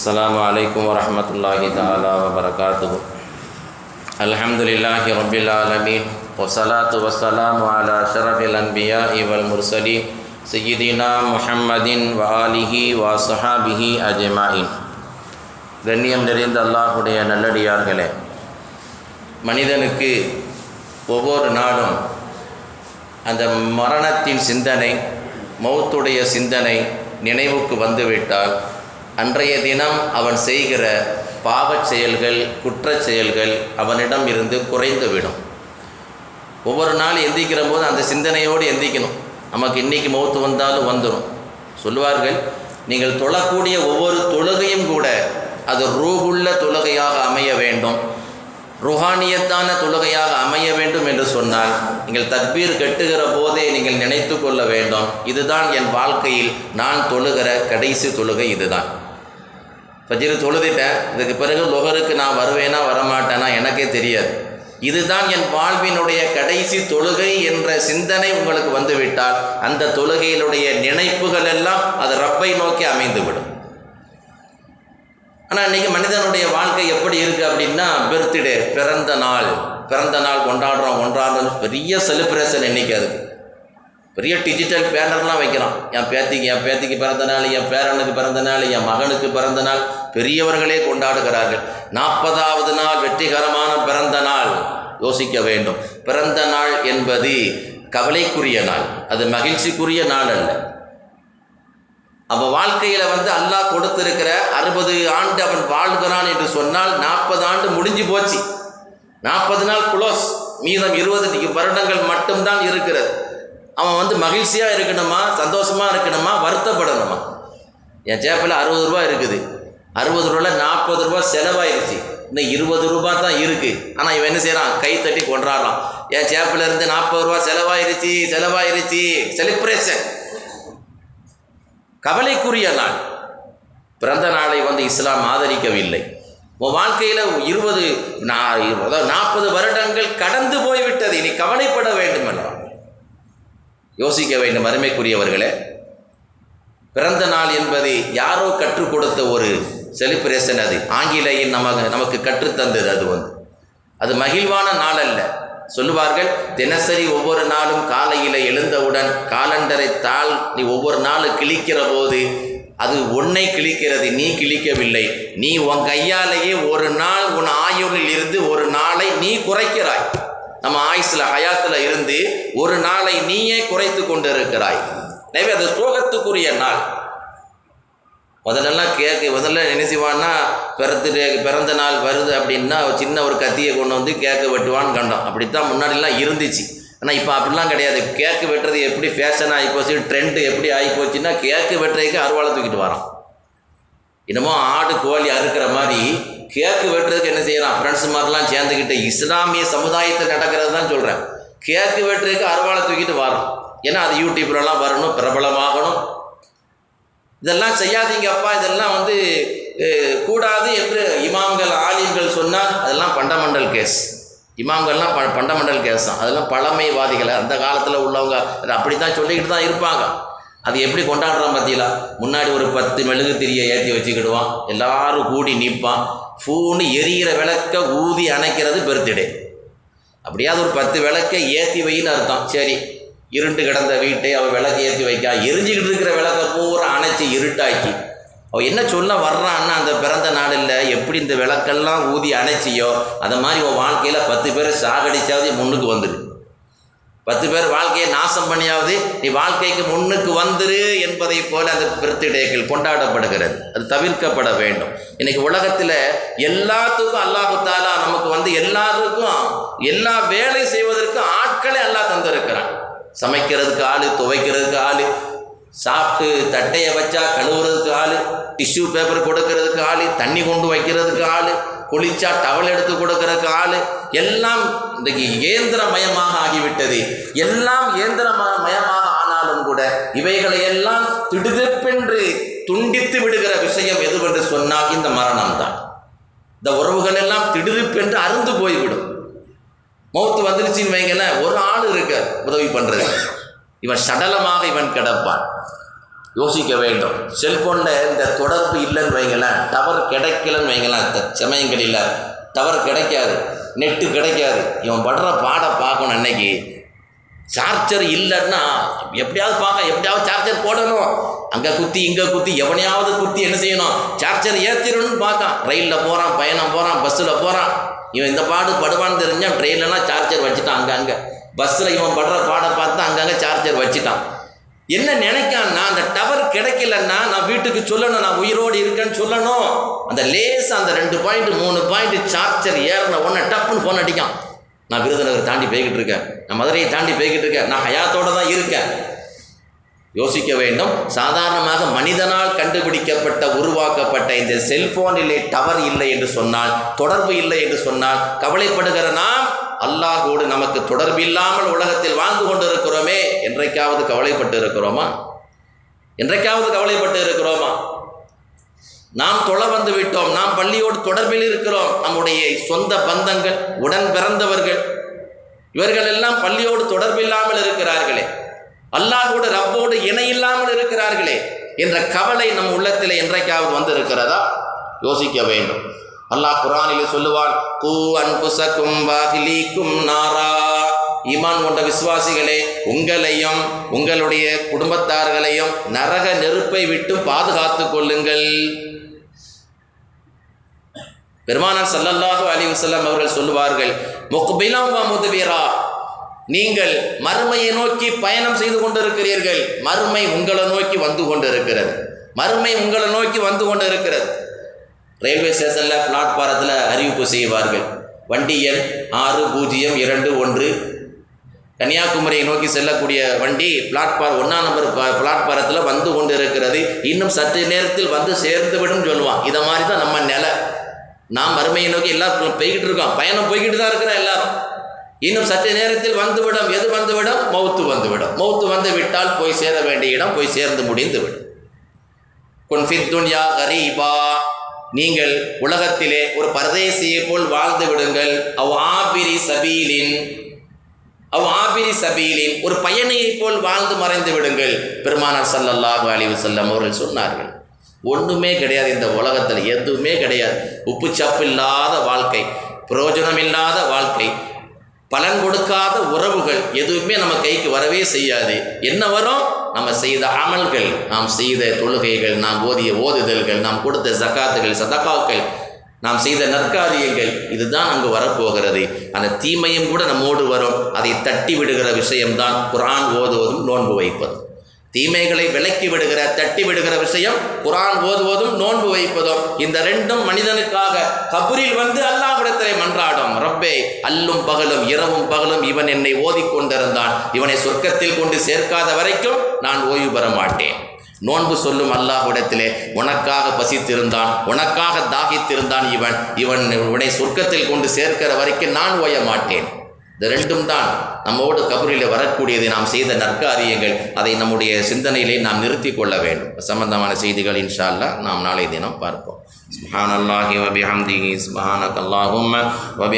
السلام عليكم ورحمة الله تعالى وبركاته الحمد لله رب العالمين والصلاة والسلام على شرف الأنبياء والمرسلين سيدنا محمد وآله وصحابه أجمعين கண்ணியம் நிறைந்த அல்லாஹுடைய நல்லடியார்களே மனிதனுக்கு ஒவ்வொரு நாளும் அந்த மரணத்தின் சிந்தனை மௌத்துடைய சிந்தனை நினைவுக்கு வந்துவிட்டால் அன்றைய தினம் அவன் செய்கிற பாவச் செயல்கள் குற்றச் செயல்கள் அவனிடம் இருந்து குறைந்துவிடும். ஒவ்வொரு நாள் எந்திக்கிற போது அந்த சிந்தனையோடு எந்திக்கணும். நமக்கு இன்றைக்கி மௌத்து வந்தாலும் வந்துடும் சொல்லுவார்கள் நீங்கள் தொழக்கூடிய ஒவ்வொரு தொழுகையும் கூட அது ரூகுள்ள தொழுகையாக அமைய வேண்டும். ருஹானியத்தான தொழுகையாக அமைய வேண்டும் என்று சொன்னால் நீங்கள் தக்பீர் கெட்டுகிற போதே நீங்கள் நினைத்து கொள்ள வேண்டும். இதுதான் என் வாழ்க்கையில் நான் தொழுகிற கடைசி தொழுகை இதுதான். ஃபஜ்ரு தொழுதிட்டேன். இதுக்கு பிறகு லொகருக்கு நான் வருவேனா வரமாட்டேனா எனக்கே தெரியாது. இதுதான் என் வாழ்வினுடைய கடைசி தொழுகை என்ற சிந்தனை உங்களுக்கு வந்துவிட்டால் அந்த தொழுகையினுடைய நினைப்புகள் எல்லாம் அது ரப்பை நோக்கி அமைந்துவிடும். ஆனால் இன்றைக்கி மனிதனுடைய வாழ்க்கை எப்படி இருக்குது அப்படின்னா பர்த்டே பிறந்த நாள். பிறந்த நாள் கொண்டாடுறோம் கொண்டாடுறோம் பெரிய செலிப்ரேஷன் இன்னைக்கு அதுக்கு. பெரிய டிஜிட்டல் பேனர்லாம் வைக்கிறான். என் பேத்திக்கு என் பேத்திக்கு பிறந்த நாள் என் பேரனுக்கு பிறந்த நாள் என் மகனுக்கு பிறந்த நாள். பெரியவர்களே கொண்டாடுகிறார்கள். நாற்பதாவது நாள் வெற்றிகரமான பிறந்த நாள். யோசிக்க வேண்டும். பிறந்த நாள் என்பது கவலைக்குரிய நாள். அது மகிழ்ச்சிக்குரிய நாள் அல்ல. அவன் வாழ்க்கையில் வந்து அல்லாஹ் கொடுத்திருக்கிற அறுபது ஆண்டு அவன் வாழ்கிறான் என்று சொன்னால் நாற்பது ஆண்டு முடிஞ்சு போச்சு. நாற்பது நாள் குளோஸ் மீதம் இருபது வருடங்கள் மட்டும்தான் இருக்கிறது. அவன் வந்து மகிழ்ச்சியாக இருக்கணுமா? சந்தோஷமாக இருக்கணுமா? வருத்தப்படணுமா? என் சேப்பில் அறுபது ரூபா இருக்குது. அறுபது ரூபாயில் நாற்பது ரூபா செலவாயிருச்சு. இன்னும் இருபது ரூபா தான் இருக்குது ஆனால் இவன் என்ன செய்கிறான் கை தட்டி கொண்டாடுறான் என் சேப்பில் இருந்து நாற்பது ரூபா செலவாயிருச்சு செலவாயிருச்சு. செலிப்ரேஷன் கவலைக்குரிய நாள். பிறந்த நாளை வந்து இஸ்லாம் ஆதரிக்கவில்லை. உன் வாழ்க்கையில் இருபது நாற்பது வருடங்கள் கடந்து போய்விட்டது. இனி கவலைப்பட வேண்டும் என்றான் யோசிக்க வேண்டும் அருமைக்குரியவர்களே. பிறந்த நாள் என்பது யாரோ கற்றுக் கொடுத்த ஒரு செலிப்ரேஷன் அது. ஆங்கிலேயின் நமக்கு நமக்கு கற்றுத்தந்தது அது வந்து. அது மகிழ்வான நாள் அல்ல. சொல்லுவார்கள் தினசரி ஒவ்வொரு நாளும் காலையில் எழுந்தவுடன் காலண்டரை தாள் நீ ஒவ்வொரு நாளும் கிழிக்கிற போது அது உன்னை கிழிக்கிறது நீ கிழிக்கவில்லை. நீ உன் கையாலேயே ஒரு நாள் உன் ஆயுளில் இருந்து ஒரு நாளை நீ குறைக்கிறாய். நம்ம ஆயுசில் ஹயாத்தில் இருந்து ஒரு நாளை நீயே குறைத்து கொண்டு இருக்கிறாய் எனவே அது சோகத்துக்குரிய நாள். முதல்லலாம் கேக்கு முதல்ல என்ன செய்வான்னா பிறந்த நாள் வருது அப்படின்னா சின்ன ஒரு கத்தியை கொண்டு வந்து கேக்கு வெட்டுவான்னு கண்டோம். அப்படித்தான் முன்னாடிலாம் இருந்துச்சு. ஆனால் இப்போ அப்படிலாம் கிடையாது. கேக்கு வெட்டுறது எப்படி ஃபேஷன் ஆகி போச்சு ட்ரெண்டு எப்படி ஆகி போச்சுன்னா கேக்கு வெட்டுறதுக்கு அருவாளை தூக்கிட்டு வரான். என்னமோ ஆடு கோழி அறுக்கிற மாதிரி கேக்கு வெட்டுறதுக்கு என்ன செய்யலாம் ஃப்ரெண்ட்ஸ் மாதிரிலாம் சேர்ந்துக்கிட்டு இஸ்லாமிய சமுதாயத்தில் நடக்கிறது தான் சொல்கிறேன் கேக்கு வெட்டுறதுக்கு அருவாளை தூக்கிட்டு வரோம் ஏன்னா அது யூடியூப்லலாம் வரணும் பிரபலமாகணும். இதெல்லாம் செய்யாதீங்கப்பா இதெல்லாம் வந்து கூடாது என்று இமாம்கள் ஆலிம்கள் சொன்னால் அதெல்லாம் பண்டமண்டல் கேஸ். இமாம்கள்லாம் ப பண்டமண்டல் கேஸ் தான். அதெல்லாம் பழமைவாதிகளை அந்த காலத்தில் உள்ளவங்க அப்படி தான் சொல்லிக்கிட்டு தான் இருப்பாங்க. அது எப்படி கொண்டாடுறான் பார்த்தீங்களா? முன்னாடி ஒரு பத்து மெழுகு திரியை ஏற்றி வச்சுக்கிடுவான். எல்லாரும் கூடி நிற்பான் ஃபூனு எரியிற விளக்க ஊதி அணைக்கிறது பெருத்திடே அப்படியாவது ஒரு பத்து விளக்கை ஏற்றி வைன்னு அர்த்தம். சரி இருண்டு கிடந்த வீட்டை அவள் விளக்கு ஏற்றி வைக்கா. எரிஞ்சிக்கிட்டு இருக்கிற விளக்கை பூரா அணைச்சி இருட்டாக்கி. அவள் என்ன சொல்ல வர்றான்னா அந்த பிறந்த நாளில் எப்படி இந்த விளக்கெல்லாம் ஊதி அணைச்சியோ அந்த மாதிரி உன் வாழ்க்கையில் பத்து பேர் சாகடிச்சாவது முன்னுக்கு வந்துடு பத்து பேர் வாழ்க்கையை நாசம் பண்ணியாவது நீ வாழ்க்கைக்கு முன்னுக்கு வந்துரு என்பதை போல அந்த பிறத்திடேக்கள் கொண்டாடப்படுகிறது. அது தவிர்க்கப்பட வேண்டும். இன்னைக்கு உலகத்தில் எல்லாத்துக்கும் அல்லாஹு தாலா நமக்கு வந்து எல்லாருக்கும் எல்லா வேலை செய்வதற்கும் ஆட்களை அல்லாஹ் தந்திருக்கிறான். சமைக்கிறதுக்கு ஆள் துவைக்கிறதுக்கு ஆள் சாப்பிட்டு தட்டையை வச்சா கழுவுறதுக்கு ஆள் டிஷ்யூ பேப்பர் கொடுக்கறதுக்கு ஆள் தண்ணி கொண்டு வைக்கிறதுக்கு ஆள் குளிச்சா டவல் எடுத்து கொடுக்கறதுக்கு ஆள் எல்லாம் இன்றைக்கு இயந்திரமயமாக ஆகிவிட்டது. எல்லாம் இயந்திரமயமாக ஆனாலும் கூட இவைகளை எல்லாம் திடுதிப்பென்று துண்டித்து விடுகிற விஷயம் எதுவென்று சொன்னால் இந்த மரணம்தான். இந்த உறவுகள் எல்லாம் திடுதிப்பென்று அருந்து போய்விடும். மௌத்து வந்துருச்சின்னு வைங்களேன் ஒரு ஆள் இருக்க உதவி பண்ணுறது இவன் சடலமாக இவன் கிடப்பான். யோசிக்க வேண்டும். செல்ஃபோனில் இந்த தொடர்பு இல்லைன்னு வைங்களேன் டவர் கிடைக்கலன்னு வைங்களேன் இந்த சமயங்களில் டவர் கிடைக்காது நெட்டு கிடைக்காது. இவன் படுற பாட பார்க்கணும் அன்னைக்கு. சார்ஜர் இல்லைன்னா எப்படியாவது பார்க்க எப்படியாவது சார்ஜர் போடணும். அங்கே குத்தி இங்கே குத்தி எவனையாவது குத்தி என்ன செய்யணும்? சார்ஜர் ஏற்றிடணும்னு பார்க்கான். ரயிலில் போகிறான் பயணம் போகிறான் பஸ்ஸில் போகிறான் இவன் இந்த பாடு படுவான்னு தெரிஞ்சால் ட்ரெயின்லலாம் சார்ஜர் வச்சுட்டான் அங்கங்கே பஸ்ஸில் இவன் படுற பாடை பார்த்து அங்கங்கே சார்ஜர் வச்சுட்டான். என்ன நினைக்கான்னா அந்த டவர் கிடைக்கலன்னா நான் வீட்டுக்கு சொல்லணும் நான் உயிரோடு இருக்கேன்னு சொல்லணும். அந்த லேஸ் அந்த ரெண்டு பாயிண்ட் மூணு பாயிண்ட் சார்ஜர் ஏறின உடனே டப்புன்னு ஃபோன் அடிக்கான். நான் விருதுநகர் தாண்டி போய்கிட்டு இருக்கேன். நான் மதுரையை தாண்டி போய்கிட்டு இருக்கேன். நான் ஹயாத்தோடு தான் இருக்கேன். யோசிக்க வேண்டும். சாதாரணமாக மனிதனால் கண்டுபிடிக்கப்பட்ட உருவாக்கப்பட்ட இந்த செல்போனிலே டவர் இல்லை என்று சொன்னால் தொடர்பு இல்லை என்று சொன்னால் கவலைப்படுகிற நாம் அல்லாஹோடு நமக்கு தொடர்பு இல்லாமல் உலகத்தில் வாழ்ந்து கொண்டிருக்கிறோமே என்றைக்காவது கவலைப்பட்டு இருக்கிறோமா? என்றைக்காவது கவலைப்பட்டு இருக்கிறோமா? நாம் தொலை வந்து விட்டோம் நாம் பள்ளியோடு தொடர்பில் இருக்கிறோம் நம்முடைய சொந்த பந்தங்கள் உடன் பிறந்தவர்கள் இவர்கள் எல்லாம் பள்ளியோடு தொடர்பில்லாமல் இருக்கிறார்களே. அல்லாஹோடு ரப்போடு இணையில்லாமல் இருக்கிறார்களே என்ற கவலை நம் உள்ளத்தில் என்றைக்காவது வந்து இருக்கிறதா யோசிக்க வேண்டும். அல்லாஹ் குரானில் சொல்லுவான் கூ அன்புசக்கும் வாகிலிக்கும் நாரா. ஈமான் கொண்ட விசுவாசிகளே உங்களையும் உங்களுடைய குடும்பத்தார்களையும் நரக நெருப்பை விட்டு பாதுகாத்து கொள்ளுங்கள். பெருமானார் சல்லல்லாஹு அலி வசல்லம் அவர்கள் சொல்லுவார்கள் முக்பிலம் முதுவீரா நீங்கள் மறுமையை நோக்கி பயணம் செய்து கொண்டிருக்கிறீர்கள். மறுமை உங்களை நோக்கி வந்து கொண்டிருக்கிறது. மறுமை உங்களை நோக்கி வந்து கொண்டு இருக்கிறது ரயில்வே ஸ்டேஷனில் பிளாட்பாரத்தில் அறிவிப்பு செய்வார்கள். வண்டி எண் ஆறு பூஜ்ஜியம் இரண்டு ஒன்று. கன்னியாகுமரியை நோக்கி செல்லக்கூடிய வண்டி பிளாட்பார் ஒன்றாம் நம்பர் பிளாட்பாரத்தில் வந்து கொண்டு இருக்கிறது இன்னும் சற்று நேரத்தில் வந்து சேர்ந்துவிடும் சொல்லுவான். இதை மாதிரி தான் நம்ம நிலை. நாம் மறுமையை நோக்கி எல்லாரும் போய்கிட்டு இருக்கோம். பயணம் போய்கிட்டு தான் இருக்கிற எல்லாரும். இன்னும் சற்று நேரத்தில் வந்துவிடும். எது வந்துவிடும்? மௌத்து வந்துவிடும். மௌத்து வந்து விட்டால் போய் சேர வேண்டிய இடம் போய் சேர்ந்து முடிந்து விடும். குன்ஃபித் துன்யா கரீபா. நீங்கள் உலகத்திலே ஒரு பரதேசியை போல் வாழ்ந்து விடுங்கள். அவ் ஆபிரி சபீலின் அவ் ஆபிரி சபீலின் ஒரு பயணியைப் போல் வாழ்ந்து மறைந்து விடுங்கள். பெருமானார் சல்லல்லாஹு அலிவு செல்லம் அவர்கள் சொன்னார்கள் ஒன்றுமே கிடையாது இந்த உலகத்தில் எதுவுமே கிடையாது. உப்பு சப்பு இல்லாத வாழ்க்கை பிரயோஜனம் இல்லாத வாழ்க்கை பலன் கொடுக்காத உறவுகள் எதுவுமே நம்ம கைக்கு வரவே செய்யாது. என்ன வரும்? நம்ம செய்த அமல்கள் நாம் செய்த தொழுகைகள் நாம் ஓதிய ஓதுதல்கள் நாம் கொடுத்த ஜக்காத்துகள் சதக்காக்கள் நாம் செய்த நற்காரியங்கள் இதுதான் அங்கு வரப்போகிறது. அந்த தீமையும் கூட நம்மோடு வரும். அதை தட்டி விடுகிற விஷயம்தான் குரான் ஓதுவதும் நோன்பு வைப்பதும். தீமைகளை விலக்கி விடுகிற தட்டி விடுகிற விஷயம் குரான் ஓதுவதும் நோன்பு வைப்பதும். இந்த ரெண்டும் மனிதனுக்காக கபூரில் வந்து ரப்பே அல்லும் பகலும் இரவும் பகலும் இவன் என்னை ஓதி கொண்டிருந்தான் இவனை சொர்க்கத்தில் கொண்டு சேர்க்காத வரைக்கும் நான் ஓய்வு பெற மாட்டேன். நோன்பு சொல்லும் அல்லாஹ்விடத்திலே உனக்காக பசித்திருந்தான் உனக்காக தாகித்திருந்தான் இவன். இவன் இவனை சொர்க்கத்தில் கொண்டு சேர்க்கிற வரைக்கும் நான் ஓய மாட்டேன். இந்த ரெண்டும் தான் நம்மோடு கபரில் வரக்கூடியது நாம் செய்த நற்காரியங்கள். அதை நம்முடைய சிந்தனையிலே நாம் நிறுத்தி கொள்ள வேண்டும். சம்பந்தமான செய்திகள் இன்ஷா அல்லா நாம் நாளை தினம் பார்ப்போம். சுப்ஹானல்லாஹி வபிஹம்திஹி சுப்ஹானக்கல்லாஹும்ம வபி